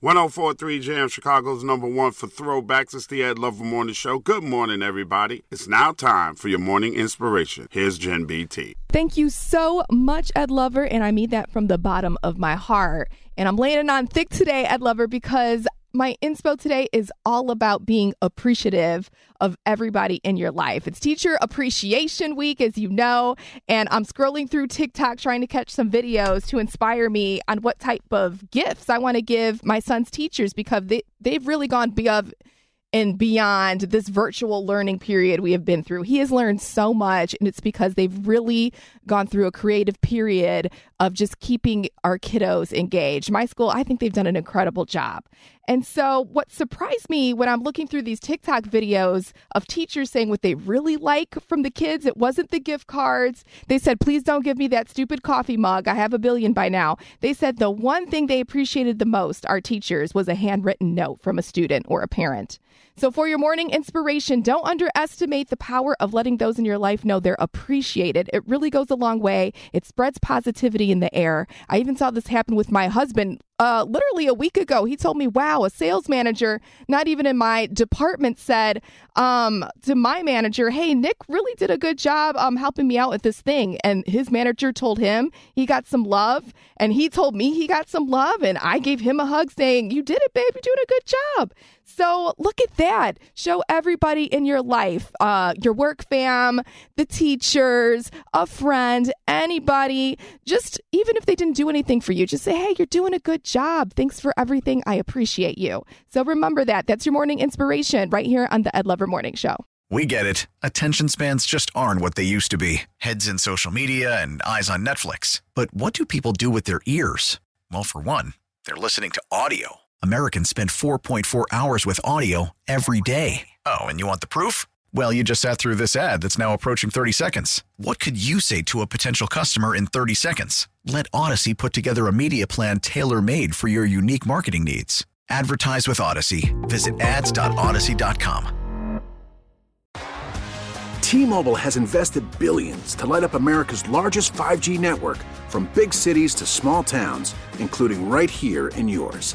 1043 Jam, Chicago's number one for throwbacks. It's the Ed Lover Morning Show. Good morning, everybody. It's now time for your morning inspiration. Here's Jen BT. Thank you so much, Ed Lover, and I mean that from the bottom of my heart. And I'm laying it on thick today, Ed Lover, because my inspo today is all about being appreciative of everybody in your life. It's Teacher Appreciation Week, as you know, and I'm scrolling through TikTok trying to catch some videos to inspire me on what type of gifts I want to give my son's teachers because they, they've really gone above and beyond this virtual learning period we have been through. He has learned so much, and it's because they've really gone through a creative period of just keeping our kiddos engaged. My school, I think they've done an incredible job. And so, what surprised me when I'm looking through these TikTok videos of teachers saying what they really like from the kids, it wasn't the gift cards. They said, please don't give me that stupid coffee mug. I have a billion by now. They said the one thing they appreciated the most, our teachers, was a handwritten note from a student or a parent. So, for your morning inspiration, don't underestimate the power of letting those in your life know they're appreciated. It really goes a long way. It spreads positivity in the air. I even saw this happen with my husband uh, literally a week ago, he told me, wow, a sales manager, not even in my department, said um, to my manager, hey, Nick really did a good job um, helping me out with this thing. And his manager told him he got some love. And he told me he got some love. And I gave him a hug saying, you did it, babe. You're doing a good job. So look at that. Show everybody in your life, uh, your work fam, the teachers, a friend, anybody, just even if they didn't do anything for you, just say, hey, you're doing a good job. Thanks for everything. I appreciate you. So remember that. That's your morning inspiration right here on the Ed Lover Morning Show. We get it. Attention spans just aren't what they used to be heads in social media and eyes on Netflix. But what do people do with their ears? Well, for one, they're listening to audio. Americans spend 4.4 hours with audio every day. Oh, and you want the proof? Well, you just sat through this ad that's now approaching 30 seconds. What could you say to a potential customer in 30 seconds? Let Audacy put together a media plan tailor made for your unique marketing needs. Advertise with Audacy. Visit ads.audacy.com. T-Mobile has invested billions to light up America's largest 5G network from big cities to small towns, including right here in yours.